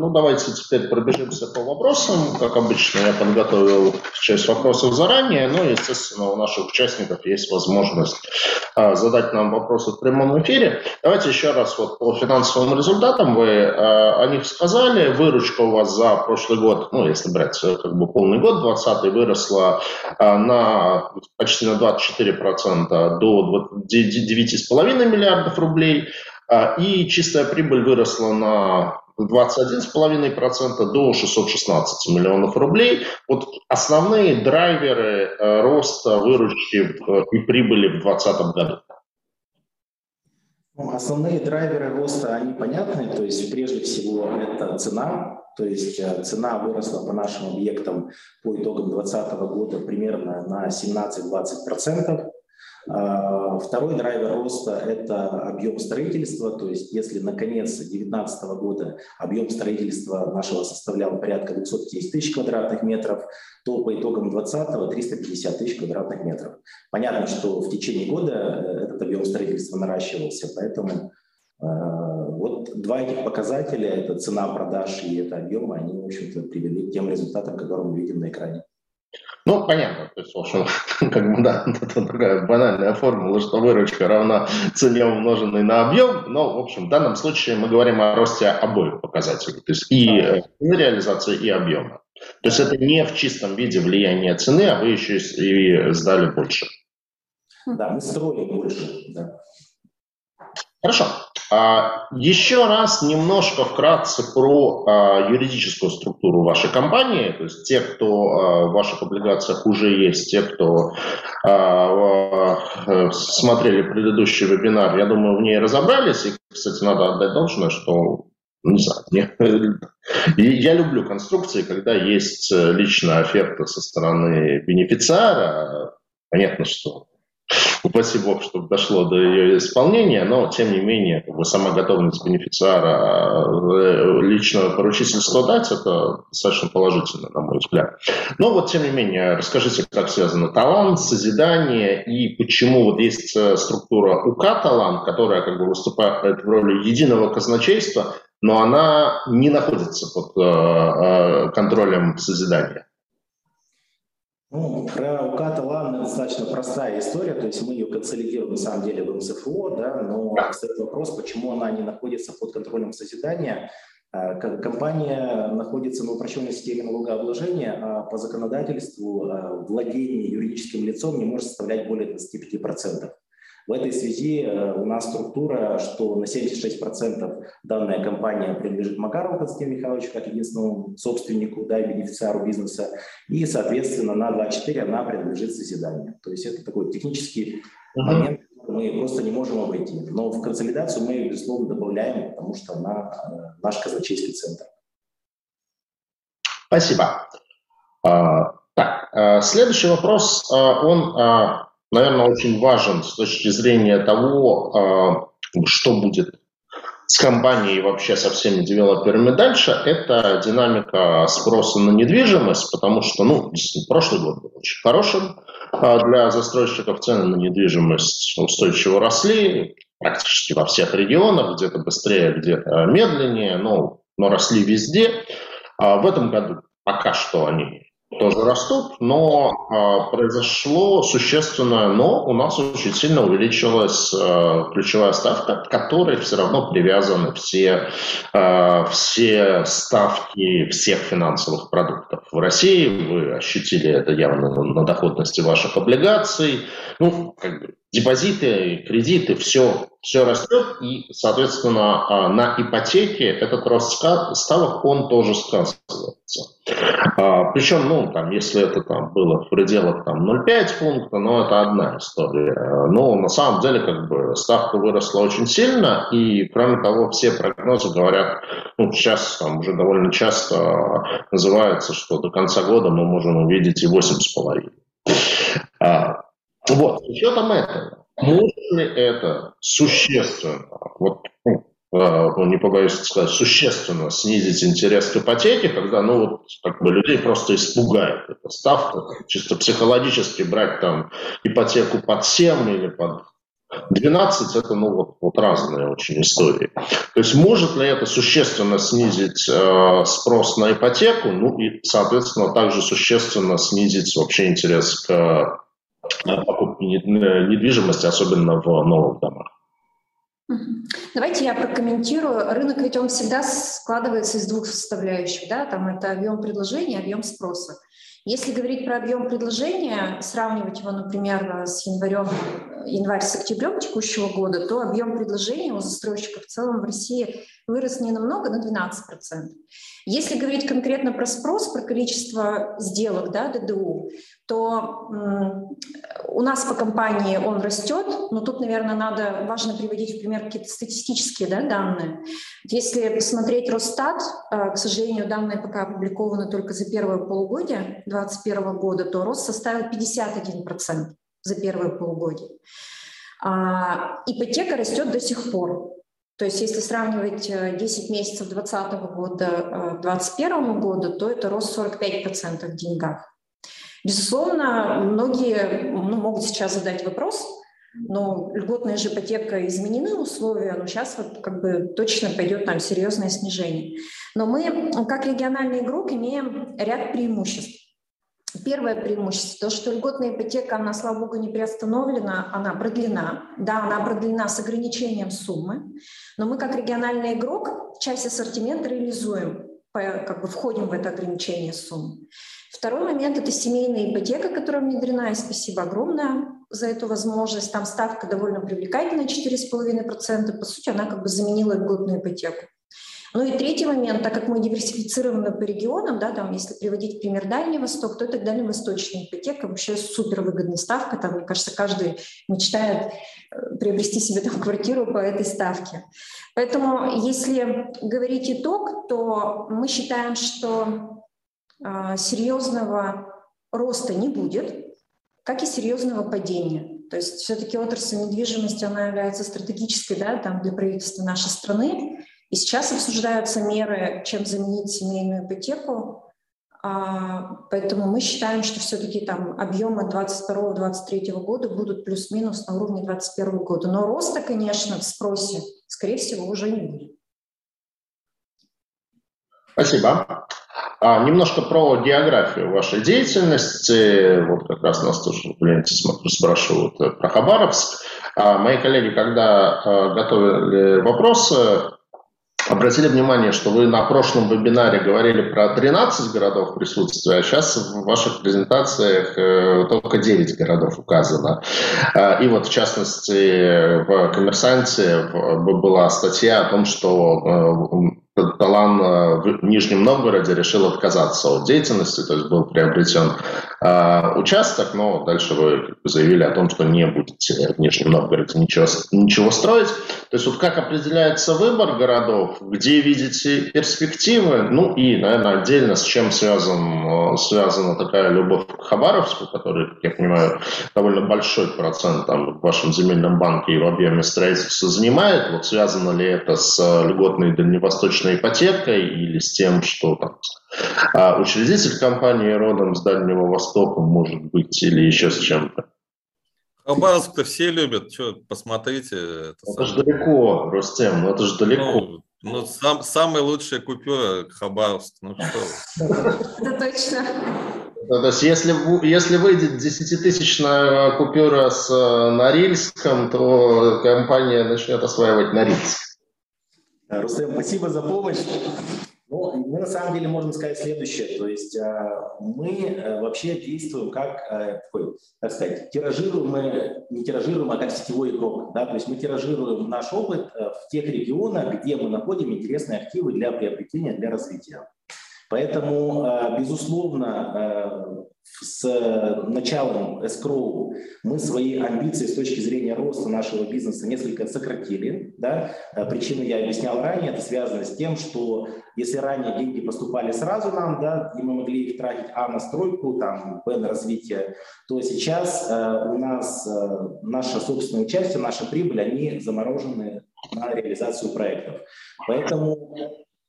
Ну, давайте теперь пробежимся по вопросам. Как обычно, я подготовил часть вопросов заранее, но, естественно, у наших участников есть возможность а, задать нам вопросы в прямом эфире. Давайте еще раз вот по финансовым результатам. Вы а, о них сказали. Выручка у вас за прошлый год, ну, если брать э, как бы полный год, 20 выросла а, на почти на 24% до 9,5 миллиардов рублей. А, и чистая прибыль выросла на 21,5% до 616 миллионов рублей. Вот основные драйверы э, роста выручки и прибыли в 2020 году. Ну, основные драйверы роста, они понятны. То есть прежде всего это цена. То есть э, цена выросла по нашим объектам по итогам 2020 года примерно на 17-20%. А, второй драйвер роста – это объем строительства, то есть если на конец 2019 года объем строительства нашего составлял порядка 210 тысяч квадратных метров, то по итогам 2020 – 350 тысяч квадратных метров. Понятно, что в течение года э, этот объем строительства наращивался, поэтому э, вот два этих показателя – это цена продаж и это объемы, они, в общем-то, привели к тем результатам, которые мы видим на экране. Ну, понятно, то есть, в общем, как бы, да, это такая банальная формула, что выручка равна цене, умноженной на объем, но, в общем, в данном случае мы говорим о росте обоих показателей, то есть и э, реализации, и объема. То есть это не в чистом виде влияние цены, а вы еще и сдали больше. Да, мы строим больше, да. Хорошо. А, еще раз немножко вкратце про а, юридическую структуру вашей компании. То есть те, кто а, в ваших облигациях уже есть, те, кто смотрели предыдущий вебинар, я думаю, в ней разобрались. И, кстати, надо отдать должное, что не знаю, мне, я люблю конструкции, когда есть личная оферта со стороны бенефициара. Понятно, что упаси бог, чтобы дошло до ее исполнения, но, тем не менее, как бы, сама готовность бенефициара э, личного поручительства дать, это достаточно положительно, на мой взгляд. Но вот, тем не менее, расскажите, как связано талант, созидание и почему вот есть э, структура УК талант, которая как бы выступает в роли единого казначейства, но она не находится под э, контролем созидания. Ну, про укат ладно, достаточно простая история, то есть мы ее консолидируем на самом деле в МСФО, да, но кстати, вопрос, почему она не находится под контролем созидания. А, компания находится на упрощенной системе налогообложения, а по законодательству а, владение юридическим лицом не может составлять более 25%. В этой связи э, у нас структура, что на 76% данная компания принадлежит Макарову Константину Михайловичу как единственному собственнику, да, и бенефициару бизнеса, и, соответственно, на 24 она принадлежит созиданию. То есть это такой технический момент, мы просто не можем обойти. Но в консолидацию мы безусловно, добавляем, потому что она э, наш казначейский центр. Спасибо. А, так, э, следующий вопрос, он наверное, очень важен с точки зрения того, а, что будет с компанией и вообще со всеми девелоперами дальше, это динамика спроса на недвижимость, потому что, ну, прошлый год был очень хорошим а, для застройщиков, цены на недвижимость устойчиво росли практически во всех регионах, где-то быстрее, где-то медленнее, но, но росли везде. А в этом году пока что они тоже растут, но э, произошло существенное но. У нас очень сильно увеличилась э, ключевая ставка, к которой все равно привязаны все, э, все ставки всех финансовых продуктов. В России вы ощутили это явно на, на доходности ваших облигаций. Ну, как бы депозиты, кредиты, все, все растет, и, соответственно, а, на ипотеке этот рост ставок, он тоже сказывается. А, Причем, ну, там, если это там было в пределах там 0,5 пункта, ну, это одна история. Но на самом деле, как бы, ставка выросла очень сильно, и, кроме того, все прогнозы говорят, ну, сейчас там уже довольно часто называется, что до конца года мы можем увидеть и 8,5. Вот, с учетом этого, может ли это существенно, вот, ну, э, не побоюсь сказать, существенно снизить интерес к ипотеке, когда, ну, вот, как бы людей просто испугает эта ставка, чисто психологически брать там ипотеку под 7 или под 12 это ну, вот, вот разные очень истории. То есть может ли это существенно снизить э, спрос на ипотеку, ну и, соответственно, также существенно снизить вообще интерес к э, покупке недвижимости, особенно в новых домах? Давайте я прокомментирую. Рынок ведь он всегда складывается из двух составляющих. Да? Там это объем предложения, объем спроса. Если говорить про объем предложения, сравнивать его, например, с январем, январь с октябрем текущего года, то объем предложения у застройщиков в целом в России вырос не намного, на 12%. Если говорить конкретно про спрос, про количество сделок, да, ДДУ, то у нас по компании он растет, но тут, наверное, надо, важно приводить в пример какие-то статистические да, данные. Если посмотреть Росстат, э, к сожалению, данные пока опубликованы только за первое полугодие 2021 года, то рост составил 51% за первое полугодие. А, ипотека растет до сих пор. То есть если сравнивать 10 э, месяцев 2020 года 2021 э, года, то это рост 45% в деньгах. Безусловно, многие ну, могут сейчас задать вопрос, но льготная же ипотека изменены условия, но сейчас вот как бы точно пойдет там серьезное снижение. Но мы, как региональный игрок, имеем ряд преимуществ. Первое преимущество, то, что льготная ипотека, она, слава богу, не приостановлена, она продлена. Да, она продлена с ограничением суммы, но мы как региональный игрок часть ассортимента реализуем, как бы входим в это ограничение суммы. Второй момент – это семейная ипотека, которая внедрена, и спасибо огромное за эту возможность. Там ставка довольно привлекательная, 4,5%. По сути, она как бы заменила льготную ипотеку. Ну и третий момент, так как мы диверсифицированы по регионам, да, там, если приводить пример Дальний Восток, то это дальневосточная ипотека, вообще супер выгодная ставка, там, мне кажется, каждый мечтает э, приобрести себе там квартиру по этой ставке. Поэтому, если говорить итог, то мы считаем, что э, серьезного роста не будет, как и серьезного падения. То есть все-таки отрасль недвижимости, она является стратегической да, там, для правительства нашей страны, и сейчас обсуждаются меры, чем заменить семейную ипотеку. А, поэтому мы считаем, что все-таки там объемы 22-23 года будут плюс-минус на уровне 2021 года. Но роста, конечно, в спросе, скорее всего, уже не будет. Спасибо. А, немножко про географию вашей деятельности. Вот как раз нас тоже в ленте смотрю, спрашивают про Хабаровск. А, мои коллеги, когда а, готовили вопросы, Обратили внимание, что вы на прошлом вебинаре говорили про 13 городов присутствия, а сейчас в ваших презентациях э, только 9 городов указано. Э, и вот в частности в «Коммерсанте» была статья о том, что э, Талан в Нижнем Новгороде решил отказаться от деятельности, то есть был приобретен э, участок, но дальше вы заявили о том, что не будете в Нижнем Новгороде ничего, ничего строить. То есть вот как определяется выбор городов, где видите перспективы, ну и, наверное, отдельно с чем связан, э, связана такая любовь к Хабаровску, который, как я понимаю, довольно большой процент там, в вашем земельном банке и в объеме строительства занимает. Вот связано ли это с э, льготной дальневосточной ипотекой или с тем, что там, а учредитель компании родом с Дальнего Востока, может быть, или еще с чем-то. Хабаровск-то все любят, что, посмотрите. Это, это же далеко, Рустем, ну это же далеко. Ну, ну сам, самая лучшая купюра Хабаровск, ну что Это точно. То есть, если, если выйдет 10-тысячная купюра с э, Норильском, то компания начнет осваивать Норильск. Рустем, спасибо за помощь. Ну, мы на самом деле можем сказать следующее, то есть э, мы э, вообще действуем как такой, так сказать, тиражируем мы, не тиражируем, а как сетевой игрок, да, то есть мы тиражируем наш опыт в тех регионах, где мы находим интересные активы для приобретения, для развития. Поэтому, безусловно, с началом escrow мы свои амбиции с точки зрения роста нашего бизнеса несколько сократили. Да? Э, причину я объяснял ранее, это связано с тем, что если ранее деньги поступали сразу нам, да, и мы могли их тратить а на стройку, там, б на развитие, то сейчас э, у нас э, наше собственное участие, наша прибыль, они заморожены на реализацию проектов. Поэтому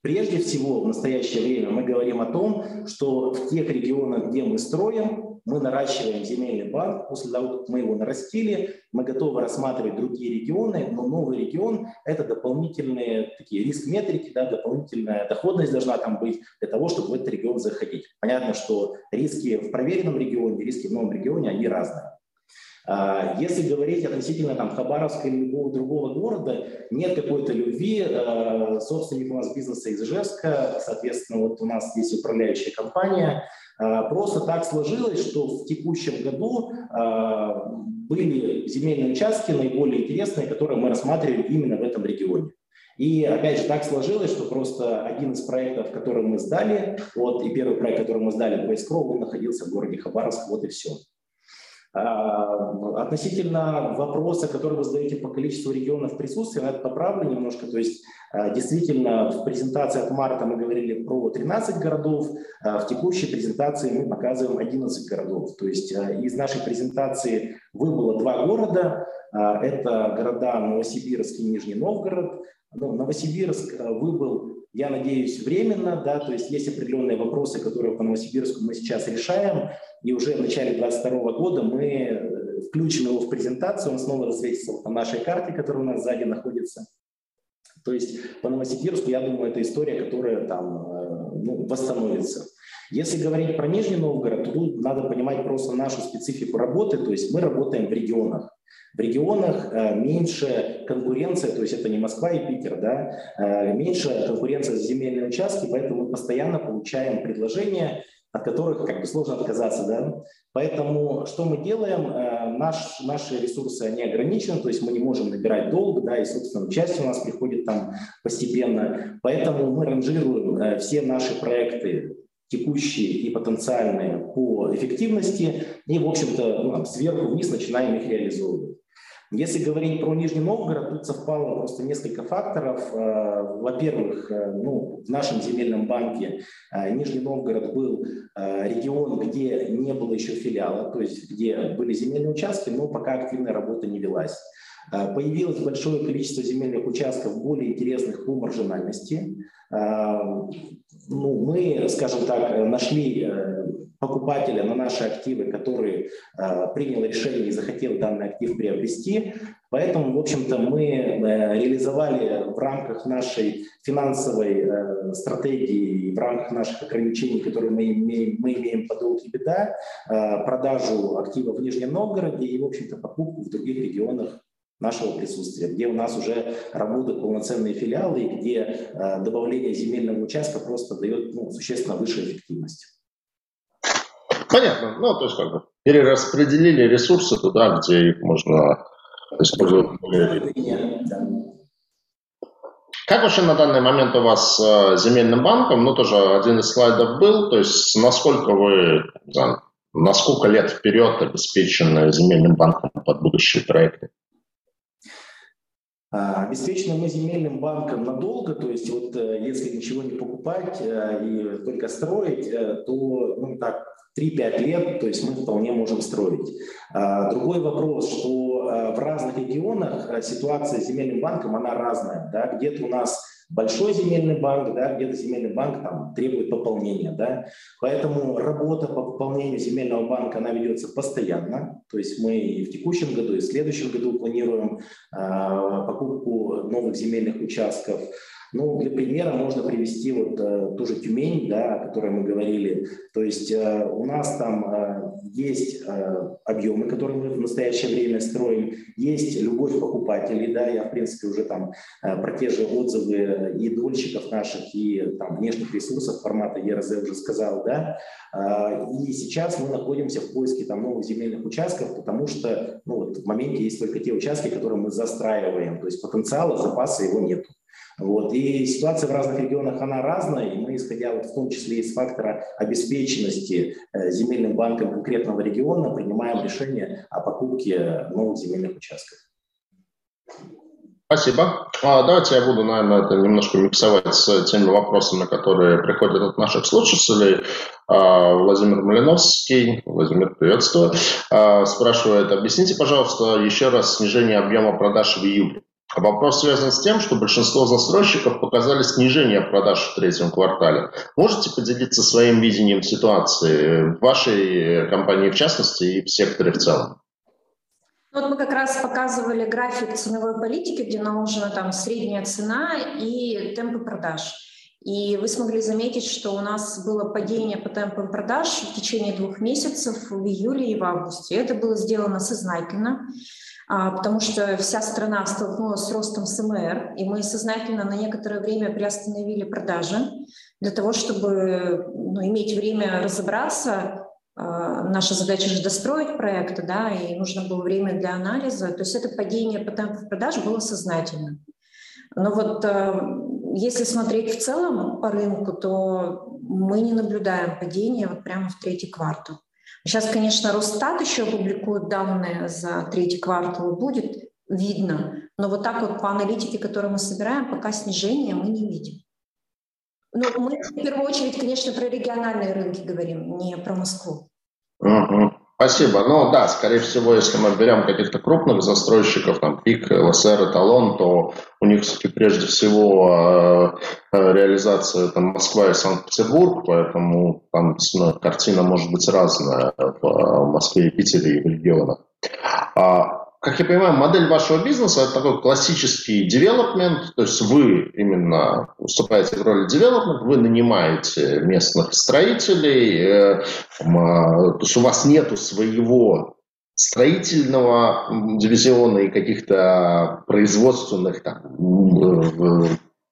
Прежде всего, в настоящее время мы говорим о том, что в тех регионах, где мы строим, мы наращиваем земельный банк, после того, как мы его нарастили, мы готовы рассматривать другие регионы, но новый регион – это дополнительные такие риск-метрики, да, дополнительная доходность должна там быть для того, чтобы в этот регион заходить. Понятно, что риски в проверенном регионе, риски в новом регионе, они разные. А, если говорить относительно там, Хабаровска или любого другого города, нет какой-то любви. А, собственник у нас бизнеса из Ижевска, соответственно, вот у нас здесь управляющая компания. А, просто так сложилось, что в текущем году были земельные участки наиболее интересные, которые мы рассматривали именно в этом регионе. И опять же так сложилось, что просто один из проектов, который мы сдали, вот и первый проект, который мы сдали, Бойскров, он находился в городе Хабаровск, вот и все. А, относительно вопроса, который вы задаете по количеству регионов присутствия, это поправлю немножко. То есть а, действительно в презентации от марта мы говорили про 13 городов, а в текущей презентации мы показываем 11 городов. То есть из нашей презентации выбыло два города. Это города Новосибирск и Нижний Новгород. Ну, Новосибирск выбыл я надеюсь, временно, да, то есть есть определенные вопросы, которые по Новосибирску мы сейчас решаем, и уже в начале 2022 года мы э, включим его в презентацию, он снова засветится на нашей карте, которая у нас сзади находится. То есть по Новосибирску, я думаю, это история, которая там э, ну, восстановится. Если говорить про Нижний Новгород, то тут надо понимать просто нашу специфику работы, то есть мы работаем в регионах. В регионах э, меньше конкуренция, то есть это не Москва и Питер, да, э, меньше конкуренция за земельные участки, поэтому мы постоянно получаем предложения, от которых как бы сложно отказаться, да. Поэтому что мы делаем? Э, наш, наши ресурсы, они ограничены, то есть мы не можем набирать долг, да, и, собственно, часть у нас приходит там постепенно. Поэтому мы ранжируем все наши проекты текущие и потенциальные по эффективности, и, в общем-то, ну, сверху вниз начинаем их реализовывать. Если говорить про Нижний Новгород, тут совпало просто несколько факторов. Э, во-первых, э, ну, в нашем земельном банке э, Нижний Новгород был регион, где не было еще филиала, то есть где были земельные участки, но пока активная работа не велась. Появилось большое количество земельных участков более интересных по маржинальности. Ну, мы, скажем так, нашли покупателя на наши активы, который э, принял решение и захотел данный актив приобрести. Поэтому, в общем-то, мы э, реализовали в рамках нашей финансовой э, стратегии, в рамках наших ограничений, которые мы имеем, мы имеем по долг и беда, э, продажу активов в Нижнем Новгороде и, в общем-то, покупку в других регионах нашего присутствия, где у нас уже работают полноценные филиалы и где э, добавление земельного участка просто дает ну, существенно выше эффективность. Понятно. Ну, то есть как бы перераспределили ресурсы туда, где их можно использовать. Как вообще на данный момент у вас с э, земельным банком? Ну, тоже один из слайдов был. То есть насколько вы, знаю, на сколько лет вперед обеспечены земельным банком под будущие проекты? А, обеспечены мы земельным банком надолго, то есть вот э, если ничего не покупать э, и только строить, то ну, так 3-5 лет, то есть мы вполне можем строить. А, другой вопрос, что в разных регионах ситуация с земельным банком, она разная. Да? Где-то у нас большой земельный банк, да, где-то земельный банк там, требует пополнения. Да? Поэтому работа по пополнению земельного банка, она ведется постоянно. То есть мы и в текущем году, и в следующем году планируем э, покупку новых земельных участков. Ну, для примера можно привести вот э, ту же Тюмень, да, о которой мы говорили. То есть э, у нас там э, есть э, объемы, которые мы в настоящее время строим, есть любовь покупателей, да, я, в принципе, уже там э, про те же отзывы и дольщиков наших, и там внешних ресурсов формата ЕРЗ уже сказал, да, э, и сейчас мы находимся в поиске там новых земельных участков, потому что, ну, вот в моменте есть только те участки, которые мы застраиваем, то есть потенциала, запаса его нету. Вот. И ситуация в разных регионах, она разная, и мы, исходя вот в том числе из фактора обеспеченности э, земельным банком конкретного региона, принимаем решение о покупке новых земельных участков. Спасибо. А, давайте я буду, наверное, это немножко миксовать с теми вопросами, которые приходят от наших слушателей. А, Владимир Малиновский, Владимир, приветствую, а, спрашивает, объясните, пожалуйста, еще раз снижение объема продаж в июле. Вопрос связан с тем, что большинство застройщиков показали снижение продаж в третьем квартале. Можете поделиться своим видением ситуации в вашей компании в частности и в секторе в целом? Ну, вот мы как раз показывали график ценовой политики, где наложена там средняя цена и темпы продаж. И вы смогли заметить, что у нас было падение по темпам продаж в течение двух месяцев в июле и в августе. Это было сделано сознательно, а, потому что вся страна столкнулась с ростом СМР, и мы сознательно на некоторое время приостановили продажи для того, чтобы ну, иметь время разобраться. А, наша задача же достроить проекты, да, и нужно было время для анализа. То есть это падение темпу продаж было сознательно. Но вот э, если смотреть в целом по рынку, то мы не наблюдаем падения вот прямо в третий квартал. Сейчас, конечно, Росстат еще публикует данные за третий квартал, будет видно, но вот так вот по аналитике, которую мы собираем, пока снижения мы не видим. Ну, мы в первую очередь, конечно, про региональные рынки говорим, не про Москву. Угу. Спасибо. Ну да, скорее всего, если мы берем каких-то крупных застройщиков, там ПИК, ЛСР, Эталон, то у них все-таки прежде всего э, э, реализация там, Москва и Санкт-Петербург, поэтому там ну, картина может быть разная в э, Москве и Питере и в регионах. А как я понимаю, модель вашего бизнеса – это такой классический девелопмент, то есть вы именно выступаете в роли девелопмент, вы нанимаете местных строителей, э, а, то есть у вас нету своего строительного дивизиона и каких-то производственных там,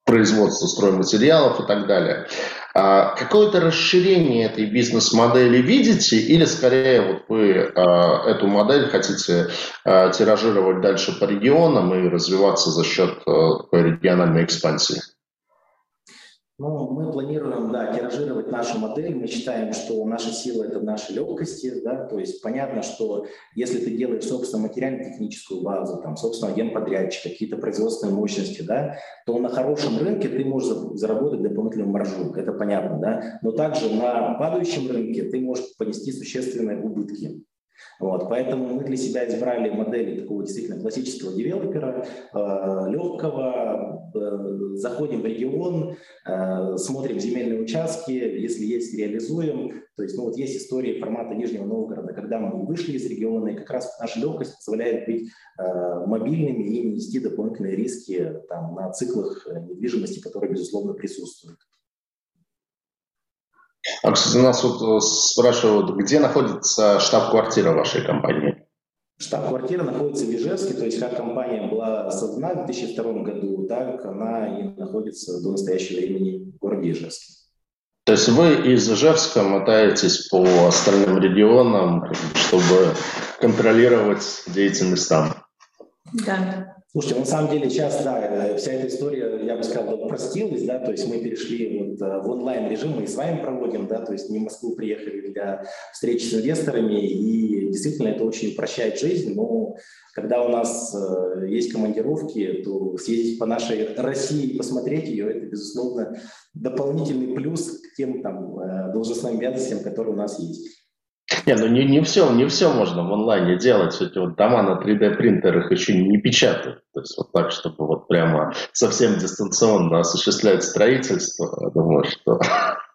производства стройматериалов и так далее. А какое-то расширение этой бизнес-модели видите или скорее вот вы а, эту модель хотите а, тиражировать дальше по регионам и развиваться за счет региональной экспансии? Ну, мы планируем, да, тиражировать нашу модель. Мы считаем, что наша сила – это наши легкости, да, то есть понятно, что если ты делаешь, собственно, материально-техническую базу, там, собственно, генподрядчик, какие-то производственные мощности, да, то на хорошем рынке ты можешь заработать дополнительную маржу, это понятно, да, но также на падающем рынке ты можешь понести существенные убытки. Вот, поэтому мы для себя избрали модели такого действительно классического девелопера, э, легкого, э, заходим в регион, э, смотрим земельные участки, если есть, реализуем. То есть ну, вот есть истории формата Нижнего Новгорода, когда мы вышли из региона, и как раз наша легкость позволяет быть э, мобильными и нести дополнительные риски там, на циклах недвижимости, которые, безусловно, присутствуют. А, кстати, нас вот э, спрашивают, где находится штаб-квартира вашей компании? Штаб-квартира находится в Ижевске, то есть как компания была создана в 2002 году, так она и находится до настоящего времени в городе Ижевске. То есть вы из Ижевска мотаетесь по остальным регионам, чтобы контролировать деятельность там? Да. Слушайте, на самом деле сейчас, да, э, вся эта история, я бы сказал, упростилась, да, то есть мы перешли вот э, в онлайн-режим, мы и с вами проводим, да, то есть не в Москву приехали для встречи с инвесторами, и действительно это очень упрощает жизнь, но когда у нас э, есть командировки, то съездить по нашей России и посмотреть ее, это, безусловно, дополнительный плюс к тем там должностным обязанностям, которые у нас есть. Не, ну не, не все, не все можно в онлайне делать. Эти вот дома на 3D принтерах еще не печатают. То есть вот так, чтобы вот прямо совсем дистанционно осуществлять строительство, я думаю, что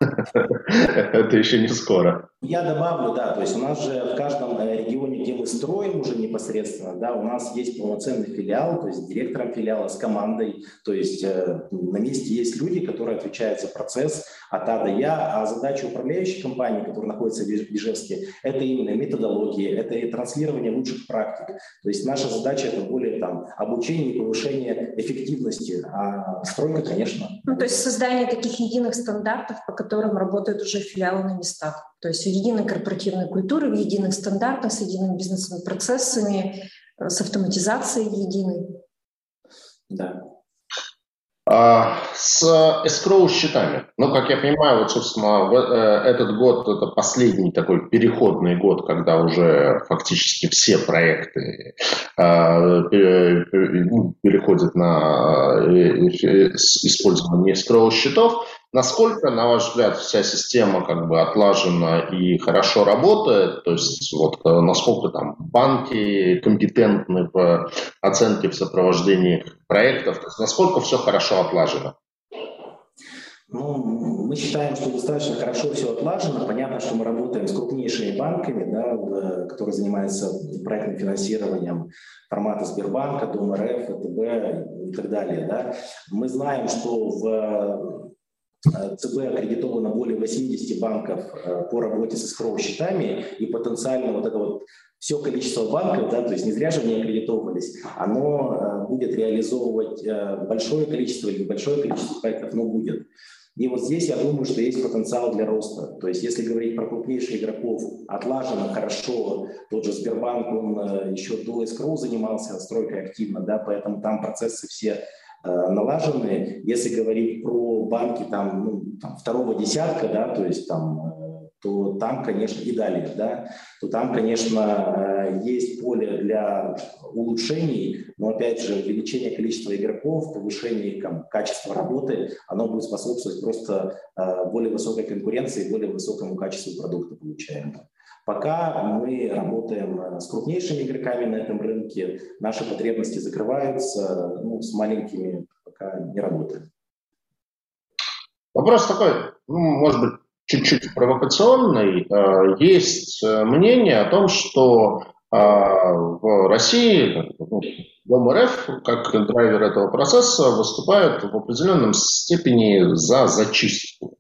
это еще не скоро. Я добавлю, да, то есть у нас же в каждом э, регионе, где мы строим уже непосредственно, да, у нас есть полноценный филиал, то есть директором филиала с командой, то есть э, на месте есть люди, которые отвечают за процесс от А до Я, а задача управляющей компании, которая находится в Ижевске, это именно методология, это и транслирование лучших практик. То есть наша задача это более там обучение и повышение эффективности, а стройка, конечно. Ну, то есть создание таких единых стандартов, по которым работают уже филиалы на местах. То есть единой корпоративной культуры, в единых стандартах, с едиными бизнесовыми процессами, э, с автоматизацией единой. Да. А, с escrow счетами. Ну, как я понимаю, вот, собственно, э, этот год это последний такой переходный год, когда уже фактически все проекты ну, переходят на э, использование escrow счетов. Насколько, на ваш взгляд, вся система как бы отлажена и хорошо работает? То есть вот э, насколько там банки компетентны в оценке, в сопровождении проектов? То есть насколько все хорошо отлажено? Ну, мы считаем, что достаточно хорошо все отлажено. Понятно, что мы работаем с крупнейшими банками, да, которые занимаются проектным финансированием формата Сбербанка, Дом РФ, ВТБ и так далее. Да. Мы знаем, что в э, ЦБ аккредитовано более 80 банков э, по работе с escrow счетами, и потенциально вот это вот все количество банков, да, то есть не зря же они аккредитовывались, оно э, будет реализовывать большое количество или большое количество проектов, но будет. И вот здесь я думаю, что есть потенциал для роста. То есть если говорить про крупнейших игроков, отлажено хорошо, тот же Сбербанк, он э, еще до escrow занимался стройкой активно, да, поэтому там процессы все э, налажены. Если говорить про банки там, ну, там второго десятка, да, то есть там э, то там, конечно, и далее, да, то там, конечно, э, есть поле для улучшений, но, опять же, увеличение количества игроков, повышение там, качества работы, оно будет способствовать просто э, более высокой конкуренции, более высокому качеству продукта получаемого. Пока мы работаем э, с крупнейшими игроками на этом рынке, наши потребности закрываются, ну, с маленькими пока не работаем. Вопрос такой, ну, может быть, чуть-чуть провокационный. Э, есть э, мнение о том, что э, в России ну, Дом РФ, как драйвер этого процесса, выступает в определенном степени за зачистку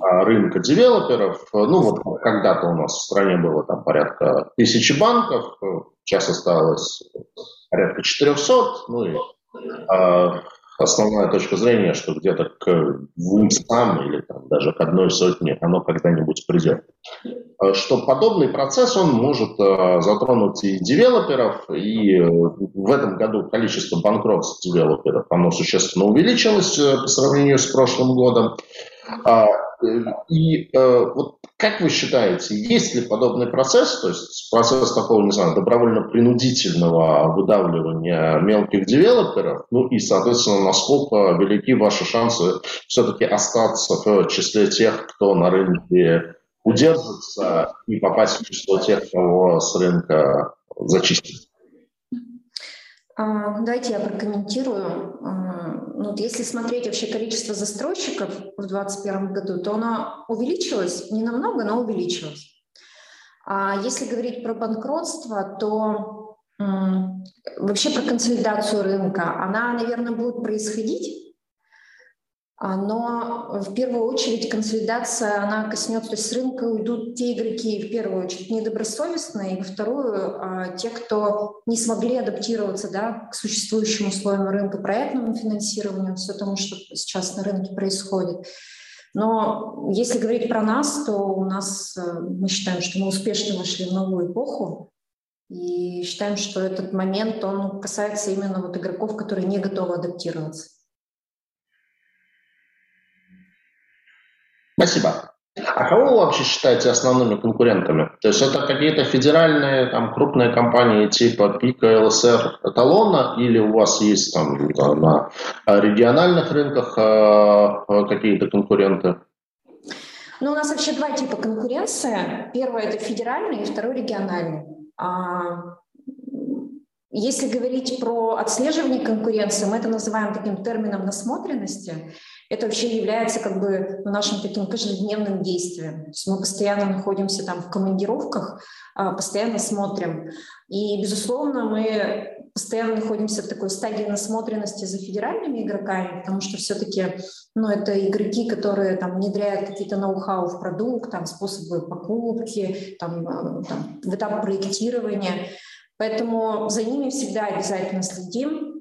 рынка девелоперов. Ну вот когда-то у нас в стране было там порядка тысячи банков, сейчас осталось порядка 400, ну и основная точка зрения, что где-то к 200 или там, даже к одной сотне оно когда-нибудь придет. Э, что подобный процесс, он может э, затронуть и девелоперов, и э, в этом году количество банкротств девелоперов, оно существенно увеличилось по сравнению с прошлым годом. А, и вот как вы считаете, есть ли подобный процесс, то есть процесс такого, не знаю, добровольно-принудительного выдавливания мелких девелоперов, ну и, соответственно, насколько велики ваши шансы все-таки остаться в числе тех, кто на рынке удержится и попасть в число тех, кого с рынка зачистят? А, давайте я прокомментирую. А, ну, если смотреть вообще количество застройщиков в 2021 году, то оно увеличилось не намного, но увеличилось. А если говорить про банкротство, то вообще про консолидацию рынка, она, наверное, будет происходить, но в первую очередь консолидация, она коснется, то есть с рынка уйдут те игроки, в первую очередь, недобросовестные, и во вторую, а, те, кто не смогли адаптироваться да, к существующим условиям рынка, проектному финансированию, все тому, что сейчас на рынке происходит. Но если говорить про нас, то у нас, э, мы считаем, что мы успешно вошли в новую эпоху, и считаем, что этот момент, он касается именно вот игроков, которые не готовы адаптироваться. Спасибо. А кого вы вообще считаете основными конкурентами? То есть это какие-то федеральные там, крупные компании типа Пика, ЛСР, Эталона, или у вас есть там на региональных рынках э, какие-то конкуренты? Ну, у нас вообще два типа конкуренции. Первое – это федеральный, и второй – региональный. А, если говорить про отслеживание конкуренции, мы это называем таким термином насмотренности – это вообще является как бы ну, нашим таким каждодневным действием. То есть мы постоянно находимся там в командировках, а, постоянно смотрим. И, безусловно, мы постоянно находимся в такой стадии насмотренности за федеральными игроками, потому что все-таки ну, это игроки, которые там внедряют какие-то ноу-хау в продукт, там, способы покупки, там, а, там, в этап проектирования. Поэтому за ними всегда обязательно следим,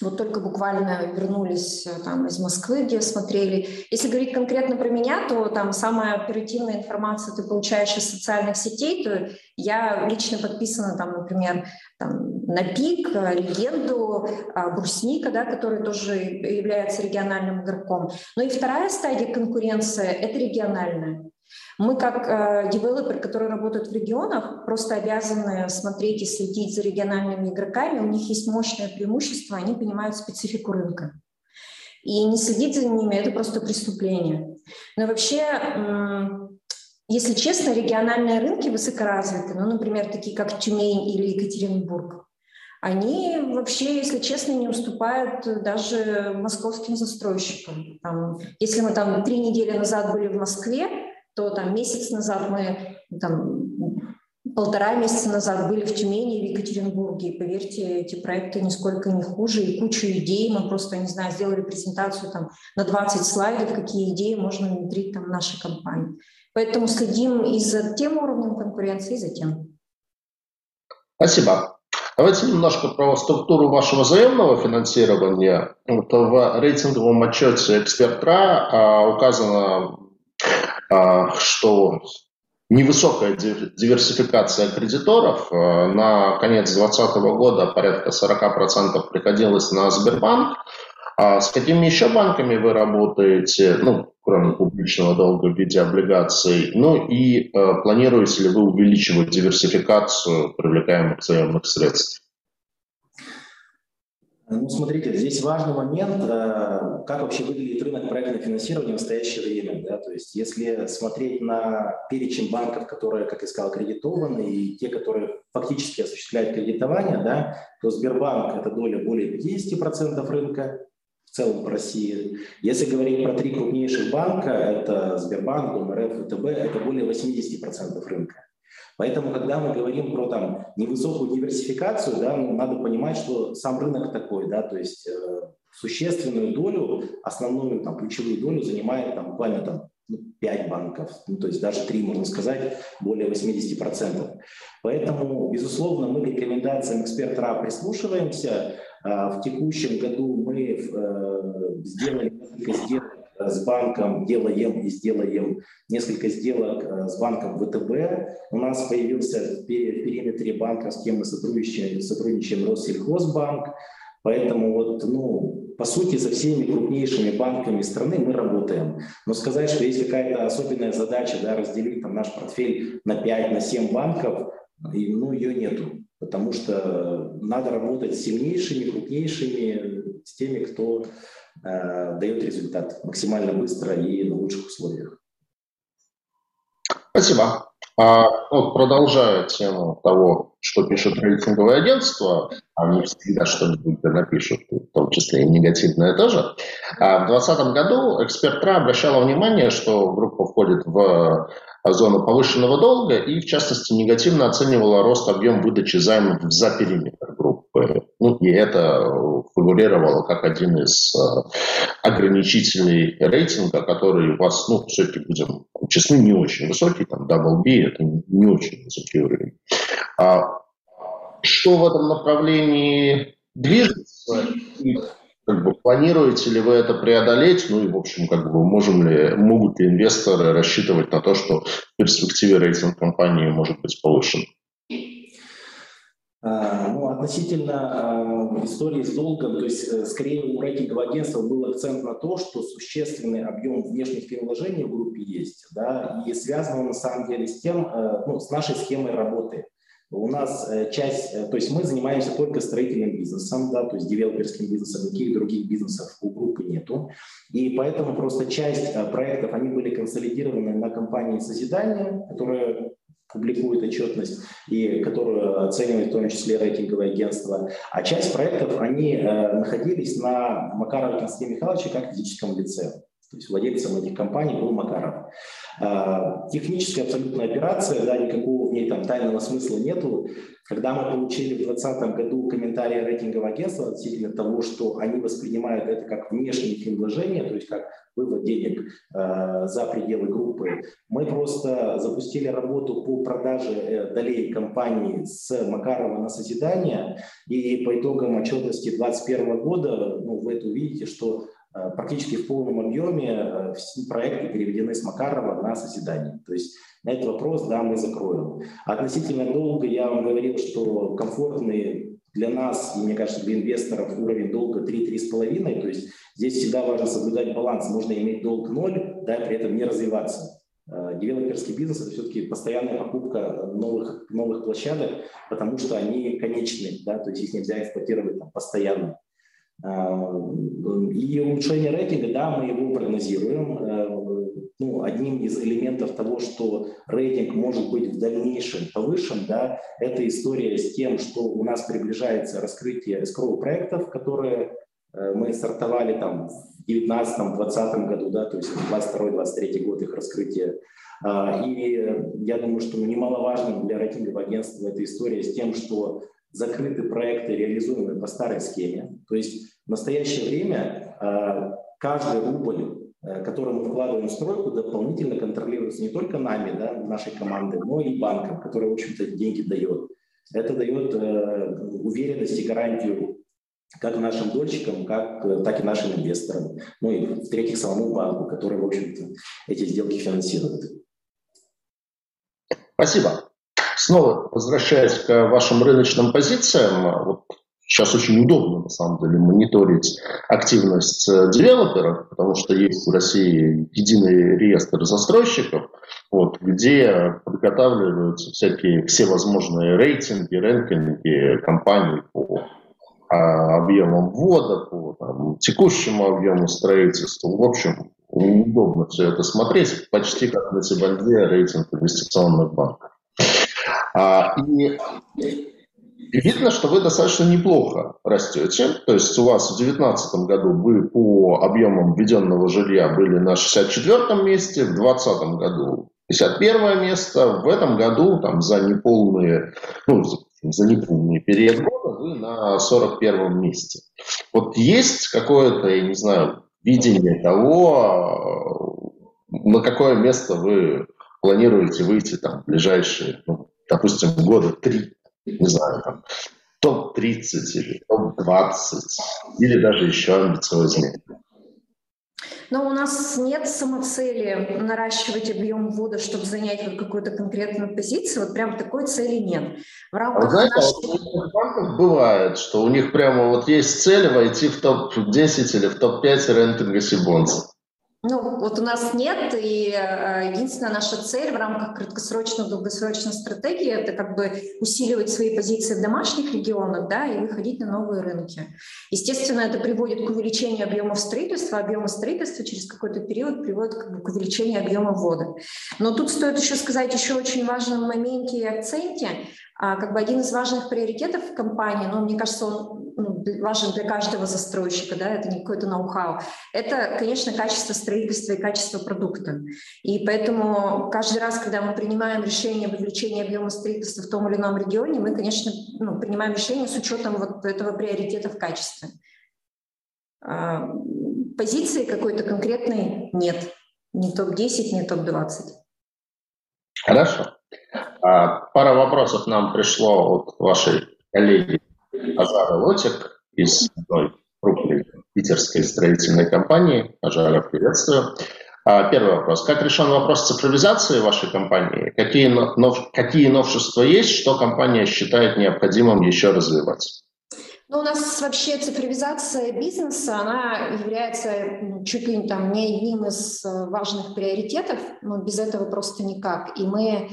вот только буквально вернулись э, там из Москвы, где смотрели. Если говорить конкретно про меня, то там самая оперативная информация ты получаешь из социальных сетей, то я лично подписана там, например, там, на ПИК, э, Легенду, а, Брусника, да, который тоже является региональным игроком. Но и вторая стадия конкуренции – это региональная. Мы как э, девелоперы, которые работают в регионах, просто обязаны смотреть и следить за региональными игроками. У них есть мощное преимущество, они понимают специфику рынка. И не следить за ними – это просто преступление. Но вообще, если честно, региональные рынки высокоразвиты, ну, например, такие как Тюмень или Екатеринбург, они вообще, если честно, не уступают даже московским застройщикам. Там, если мы там три недели назад были в Москве, то там месяц назад мы там полтора месяца назад были в Тюмени и в Екатеринбурге. И поверьте, эти проекты нисколько не хуже. И кучу идей. Мы просто, не знаю, сделали презентацию там на 20 слайдов, какие идеи можно внедрить там в нашей компании. Поэтому следим и за тем уровнем конкуренции, и за тем. Спасибо. Давайте немножко про структуру вашего заемного финансирования. Вот в рейтинговом отчете «Экспертра» а, указано, что невысокая диверсификация кредиторов. Э, на конец 2020 года порядка 40% приходилось на Сбербанк. А с какими еще банками вы работаете, ну, кроме публичного долга в виде облигаций? Ну и э, планируете ли вы увеличивать диверсификацию привлекаемых заемных средств? Ну, смотрите, здесь важный момент, э, как вообще выглядит рынок проектного финансирования в настоящее время. Да? То есть если смотреть на перечень банков, которые, как я сказал, кредитованы, и те, которые фактически осуществляют кредитование, да, то Сбербанк – это доля более 50% рынка, в целом по России. Если говорить про три крупнейших банка, это Сбербанк, ДОМРФ, ВТБ, это более 80% рынка. Поэтому, когда мы говорим про там невысокую диверсификацию, да, ну, надо понимать, что сам рынок такой, да, то есть э, существенную долю, основную там ключевую долю занимает там буквально там ну, 5 банков, ну, то есть даже 3, можно сказать, более 80%. Поэтому, безусловно, мы к рекомендациям эксперта прислушиваемся. А, в текущем году мы э, сделали несколько сделок с банком делаем и сделаем несколько сделок э, с банком ВТБ. У нас появился в периметре банка, с кем мы сотрудничаем, сотрудничаем Россельхозбанк. Поэтому вот, ну, по сути, со всеми крупнейшими банками страны мы работаем. Но сказать, что есть какая-то особенная задача, да, разделить там наш портфель на 5, на 7 банков, ну, ее нету. Потому что надо работать с сильнейшими, крупнейшими, с теми, кто Э, дает результат максимально быстро и на лучших условиях. Спасибо. А, вот продолжая тему того, что пишут рейтинговые агентства, они всегда что-нибудь напишут, в том числе и негативное тоже. А в 2020 году экспертра обращала внимание, что группа входит в зону повышенного долга и, в частности, негативно оценивала рост объем выдачи займов за периметр. Ну, и это фигурировало как один из э, ограничительный рейтинга, который у вас, ну, все-таки будем честны, не очень высокий, там, double B, это не очень высокий уровень. А что в этом направлении движется и как бы, планируете ли вы это преодолеть? Ну и, в общем, как бы, можем ли, могут ли инвесторы рассчитывать на то, что в перспективе рейтинг компании может быть повышен? А, ну, относительно э, истории с долгом, то есть э, скорее у рейтингового агентства был акцент на то, что существенный объем внешних вложений в группе есть, да, и связано на самом деле с тем, э, ну, с нашей схемой работы. У нас э, часть, то есть мы занимаемся только строительным бизнесом, да, то есть девелоперским бизнесом, никаких других бизнесов у группы нету. И поэтому просто часть проектов, они были консолидированы на компании созидания, которая публикует отчетность и которую оценивает в том числе рейтинговое агентство. А часть проектов, они э, находились на Макарова Константина Михайловича как физическом лице. То есть владельцем этих компаний был Макаров. Э, техническая абсолютная операция, да, никакого в ней там тайного смысла нету. Когда мы получили в 2020 году комментарии рейтингового агентства относительно того, что они воспринимают это как внешние вложения, то есть как вывод денег э, за пределы группы. Мы просто запустили работу по продаже э, долей компании с Макарова на созидание, и по итогам отчетности 2021 года ну, вы это увидите, что практически в полном объеме э, все проекты переведены с Макарова на созидание. То есть на этот вопрос, да, мы закроем. Относительно долга я вам говорил, что комфортный для нас, и мне кажется, для инвесторов уровень долга 3-3,5, то есть здесь всегда важно соблюдать баланс. Можно иметь долг 0, да, при этом не развиваться. Э, девелоперский бизнес – это все-таки постоянная покупка новых, новых площадок, потому что они конечны, да, то есть их нельзя эксплуатировать там, постоянно. Э, и улучшение рейтинга, да, мы его прогнозируем. Э, ну, одним из элементов того, что рейтинг может быть в дальнейшем повышен, да, это история с тем, что у нас приближается раскрытие escrow проектов, которые э, мы стартовали там в 2019-2020 году, да, то есть 22-23 год их раскрытия. И я думаю, что немаловажным для рейтингового агентства эта история с тем, что закрыты проекты, реализуемые по старой схеме. То есть в настоящее время а, каждый рубль, э, который мы вкладываем в стройку, дополнительно контролируется не только нами, да, нашей командой, но и банком, который, в общем-то, деньги дает. Это дает э, уверенность и гарантию как нашим дольщикам, как, э, так и нашим инвесторам. Ну и, в-третьих, самому банку, который, в общем-то, эти сделки финансирует. Спасибо. Снова возвращаясь к вашим рыночным позициям, вот сейчас очень удобно, на самом деле, мониторить активность э, девелоперов, потому что есть в России единый реестр застройщиков, вот, где подготавливаются всякие всевозможные рейтинги, рэнкинги компаний по а, объемам ввода, по там, текущему объему строительства. В общем, удобно все это смотреть, почти как на Сибанде рейтинг инвестиционных банков. А, и видно, что вы достаточно неплохо растете. То есть у вас в 2019 году вы по объемам введенного жилья были на 64 месте, в 2020 году 51 место, в этом году там, за неполные, ну, за неполный период года вы на 41 месте. Вот есть какое-то, я не знаю, видение того, на какое место вы планируете выйти там в ближайшие, ну, допустим, года три, не знаю, там, топ-30 или топ-20, или даже еще амбициознее? Но у нас нет самоцели наращивать объем ввода, чтобы занять какую-то конкретную позицию. Вот прям такой цели нет. В рамках а знаете, нашей... у банков бывает, что у них прямо вот есть цель войти в топ-10 или в топ-5 рейтинга Сибонса. Ну, вот у нас нет, и э, единственная наша цель в рамках краткосрочной, долгосрочной стратегии – это как бы усиливать свои позиции в домашних регионах, да, и выходить на новые рынки. Естественно, это приводит к увеличению объемов строительства, объема строительства через какой-то период приводит как бы, к увеличению объема ввода. Но тут стоит еще сказать еще очень важном моменте и акценте, а, как бы один из важных приоритетов компании, но ну, мне кажется, он ну, важен для каждого застройщика, да, это не какой-то ноу-хау, это, конечно, качество строительства и качество продукта. И поэтому каждый раз, когда мы принимаем решение об увеличении объема строительства в том или ином регионе, мы, конечно, ну, принимаем решение с учетом вот этого приоритета в качестве. А, позиции какой-то конкретной нет. Не топ-10, не топ-20. Хорошо. А, пара вопросов нам пришло от вашей коллеги Ажара Лотик из одной крупной питерской строительной компании. Ажара, приветствую. А, первый вопрос. Как решен вопрос цифровизации вашей компании? Какие, нов, какие новшества есть, что компания считает необходимым еще развивать? Ну, у нас вообще цифровизация бизнеса, она является чуть ли там не одним из э, важных приоритетов, но без этого просто никак. И мы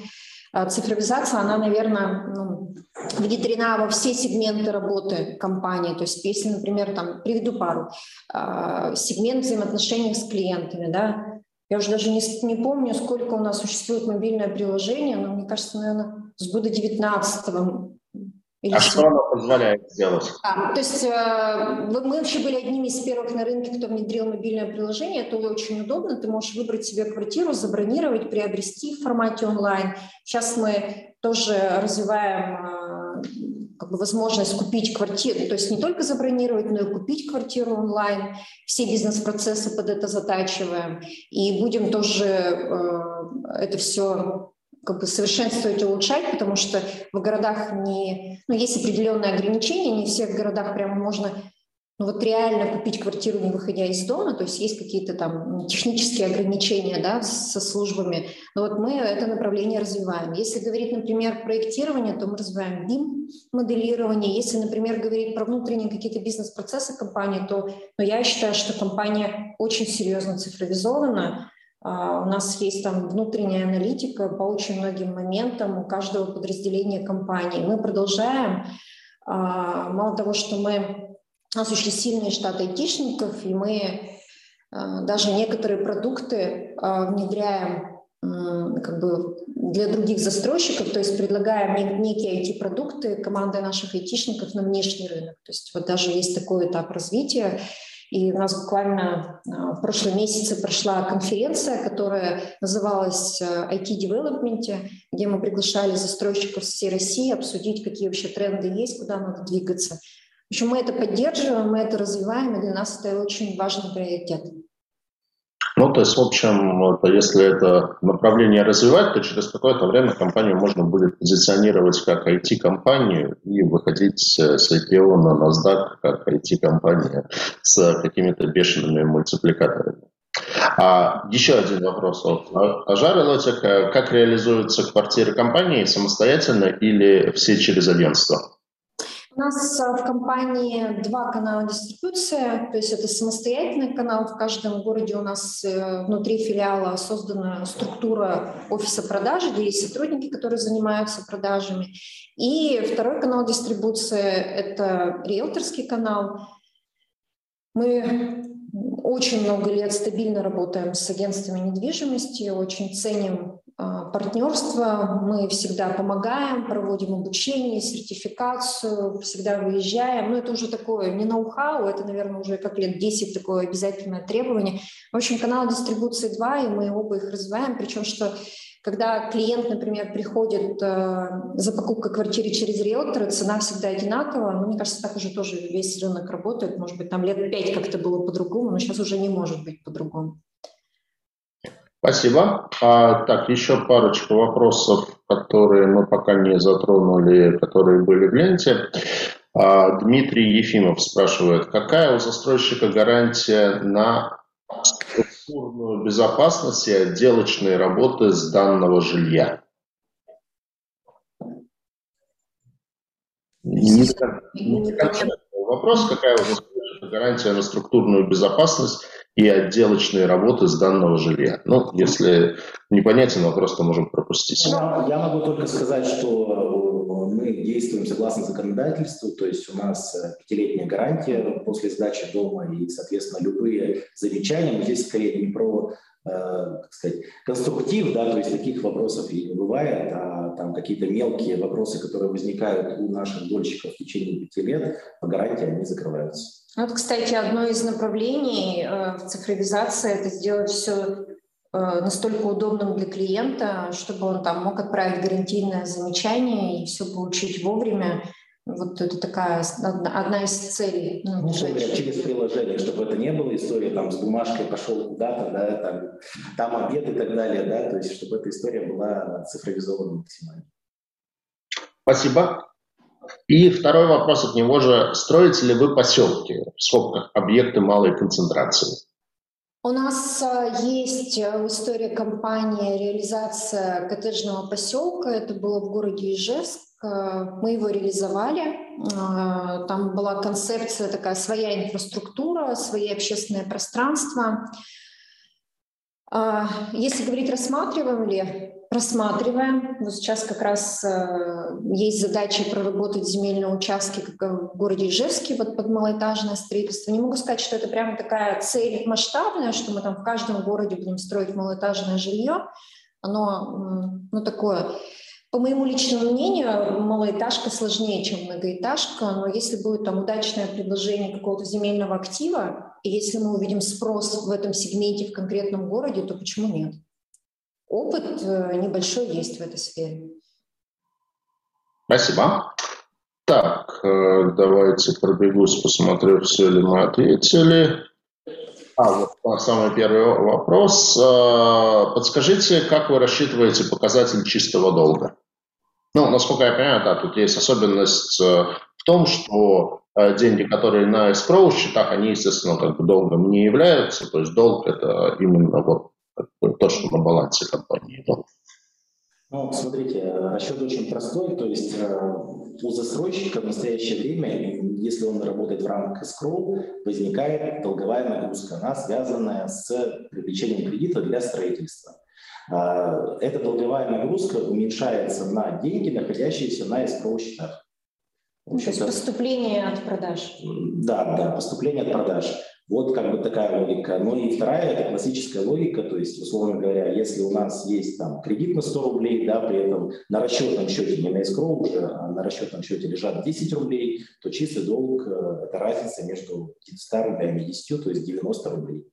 цифровизация, она, наверное, ну, внедрена во все сегменты работы компании. То есть если, например, там, приведу пару, э, сегмент взаимоотношений с клиентами, да, я уже даже не, не помню, сколько у нас существует мобильное приложение, но мне кажется, наверное, с года 19 или а что оно позволяет сделать? А, то есть э, мы вообще были одними из первых на рынке, кто внедрил мобильное приложение. Это очень удобно. Ты можешь выбрать себе квартиру, забронировать, приобрести в формате онлайн. Сейчас мы тоже развиваем э, как бы возможность купить квартиру, то есть не только забронировать, но и купить квартиру онлайн. Все бизнес-процессы под это затачиваем. И будем тоже э, это все как бы совершенствовать, улучшать, потому что в городах не, ну, есть определенные ограничения, не всех городах прямо можно ну, вот реально купить квартиру, не выходя из дома, то есть есть какие-то там технические ограничения да, со службами, но вот мы это направление развиваем. Если говорить, например, проектирование, то мы развиваем BIM моделирование. Если, например, говорить про внутренние какие-то бизнес-процессы компании, то ну, я считаю, что компания очень серьезно цифровизована, у нас есть там внутренняя аналитика по очень многим моментам у каждого подразделения компании. Мы продолжаем. А, мало того, что мы у нас очень сильный штат айтишников, и мы даже некоторые продукты внедряем как бы для других застройщиков, то есть предлагаем некие IT-продукты командой наших айтишников на внешний рынок. То есть вот даже есть такой этап развития. И у нас буквально а, в прошлом месяце прошла конференция, которая называлась IT э, Development, где мы приглашали застройщиков всей России обсудить, какие вообще тренды есть, куда надо двигаться. В общем, мы это поддерживаем, мы это развиваем, и для нас это очень важный приоритет. Ну, то есть, в общем, если это направление развивать, то через какое-то время компанию можно будет позиционировать как IT-компанию и выходить с IPO на NASDAQ как IT-компания с какими-то бешеными мультипликаторами. А еще один вопрос от Ажары Лотика. Как реализуются квартиры компании самостоятельно или все через агентство? У нас а, в компании два канала дистрибуции, то есть это самостоятельный канал. В каждом городе у нас э, внутри филиала создана структура офиса продажи, где есть сотрудники, которые занимаются продажами. И второй канал дистрибуции – это риэлторский канал. Мы очень много лет стабильно работаем с агентствами недвижимости, очень ценим а, партнерство. Мы всегда помогаем, проводим обучение, сертификацию, всегда выезжаем. Но это уже такое не ноу-хау, это, наверное, уже как лет 10 такое обязательное требование. В общем, канал дистрибуции 2, и мы оба их развиваем. Причем, что когда клиент, например, приходит э, за покупкой квартиры через риэлтора, цена всегда одинаковая. Но мне кажется, так уже тоже весь рынок работает. Может быть, там лет пять как-то было по-другому, но сейчас уже не может быть по-другому. Спасибо. А, так, еще парочка вопросов, которые мы пока не затронули, которые были в ленте. А, Дмитрий Ефимов спрашивает, какая у застройщика гарантия на структурную безопасность и отделочные работы с данного жилья? Не, не вопрос, какая у застройщика гарантия на структурную безопасность и отделочные работы с данного жилья. Ну, если непонятен вопрос, то можем пропустить. Я, могу только сказать, что действуем согласно законодательству, то есть у нас э, пятилетняя гарантия после сдачи дома и, соответственно, любые замечания. Мы здесь скорее не про э, как сказать, конструктив, да, то есть таких вопросов и не бывает, а там какие-то мелкие вопросы, которые возникают у наших дольщиков в течение пяти лет, по гарантии они закрываются. Вот, кстати, одно из направлений э, в цифровизации – это сделать все настолько удобным для клиента, чтобы он там мог отправить гарантийное замечание и все получить вовремя. Вот это такая одна из целей. Ну, ну через приложение, чтобы это не было история там с бумажкой пошел куда-то, да, там, там обед и так далее, да, то есть чтобы эта история была цифровизована максимально. Спасибо. И второй вопрос от него же. Строите ли вы поселки, в скобках, объекты малой концентрации? У нас а, есть э, история компании реализация коттеджного поселка. Это было в городе Ижевск. Э, мы его реализовали. Там была концепция такая, своя инфраструктура, свои общественные пространства. А, если говорить, рассматриваем ли, рассматриваем. Вот сейчас как раз э, есть задача проработать земельные участки как в городе Ижевске вот под малоэтажное строительство. Не могу сказать, что это прямо такая цель масштабная, что мы там в каждом городе будем строить малоэтажное жилье. Оно ну, такое по моему личному мнению, малоэтажка сложнее, чем многоэтажка, но если будет там удачное предложение какого-то земельного актива, и если мы увидим спрос в этом сегменте в конкретном городе, то почему нет? Опыт э, небольшой есть в этой сфере. Спасибо. Так, э, давайте пробегусь, посмотрю, все ли мы ответили. А, вот самый первый вопрос. Э, подскажите, как вы рассчитываете показатель чистого долга? Ну, насколько я понимаю, да, тут есть особенность э, в том, что э, деньги, которые на escrow счетах, они, естественно, как бы долгом не являются. То есть долг – это именно вот то, что на балансе компании. Долг. Ну, смотрите, расчет очень простой, то есть э, у застройщика в настоящее время, если он работает в рамках escrow, возникает долговая нагрузка, она связанная с привлечением кредита для строительства. А, эта долговая нагрузка уменьшается на деньги, находящиеся на escrow счетах. То есть поступление от продаж. Да, да, поступление от продаж. Вот как бы такая логика. Ну и вторая – это классическая логика, то есть, условно говоря, если у нас есть там кредит на 100 рублей, да, при этом на расчетном счете, не на escrow уже, а на расчетном счете лежат 10 рублей, то чистый долг – это разница между 100 рублями и 10, то есть 90 рублей.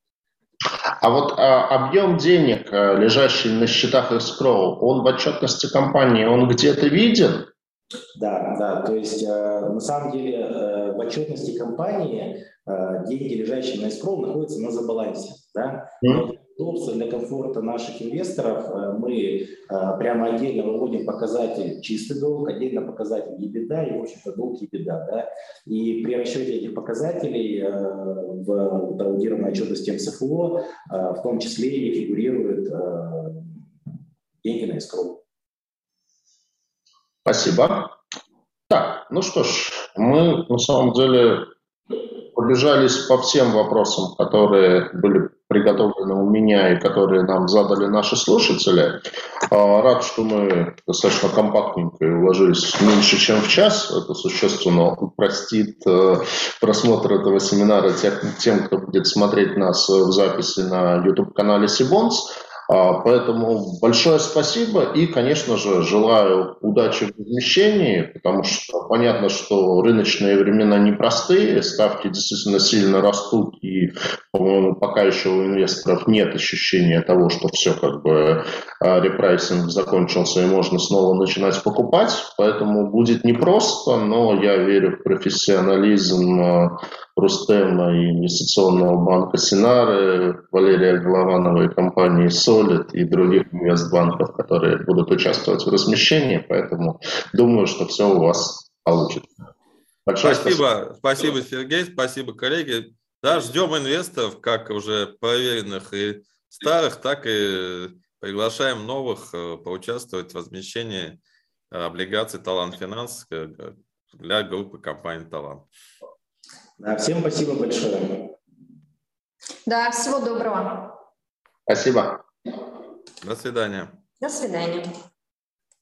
А вот а, объем денег, а, лежащий на счетах escrow, он в отчетности компании, он где-то виден? Да, да, то есть э, на самом деле э, в отчетности компании э, деньги, лежащие на escrow, находятся на забалансе. Да? Mm. Удобства для комфорта наших инвесторов мы прямо отдельно выводим показатель чистый долг, отдельно показатель EBITDA и, в общем-то, долг EBITDA. Да? И при расчете этих показателей в аудированной отчетности МСФО в том числе и фигурируют деньги на escrow. Спасибо. Так, ну что ж, мы на самом деле пробежались по всем вопросам, которые были приготовлены у меня и которые нам задали наши слушатели. А, рад, что мы достаточно компактненько и уложились меньше, чем в час. Это существенно упростит э, просмотр этого семинара тем, кто будет смотреть нас в записи на YouTube-канале Cbonds. А, поэтому большое спасибо и, конечно же, желаю удачи в размещении, потому что понятно, что рыночные времена непростые, ставки действительно сильно растут, и, по-моему, пока еще у инвесторов нет ощущения того, что все как бы а, repricing закончился и можно снова начинать покупать, поэтому будет непросто, но я верю в профессионализм а, Рустема и инвестиционного банка Синары, Валерия Голованова и компании Solid и других инвестбанков, которые будут участвовать в размещении, поэтому думаю, что все у вас получится. Большое спасибо, спасибо, спасибо Сергей, спасибо, коллеги. Да, ждем инвесторов, как уже проверенных и старых, так и приглашаем новых э, поучаствовать в размещении облигаций Талант Финанс э, для группы компании Талант. Да, всем спасибо большое. Да, всего доброго. Спасибо. До свидания. До свидания.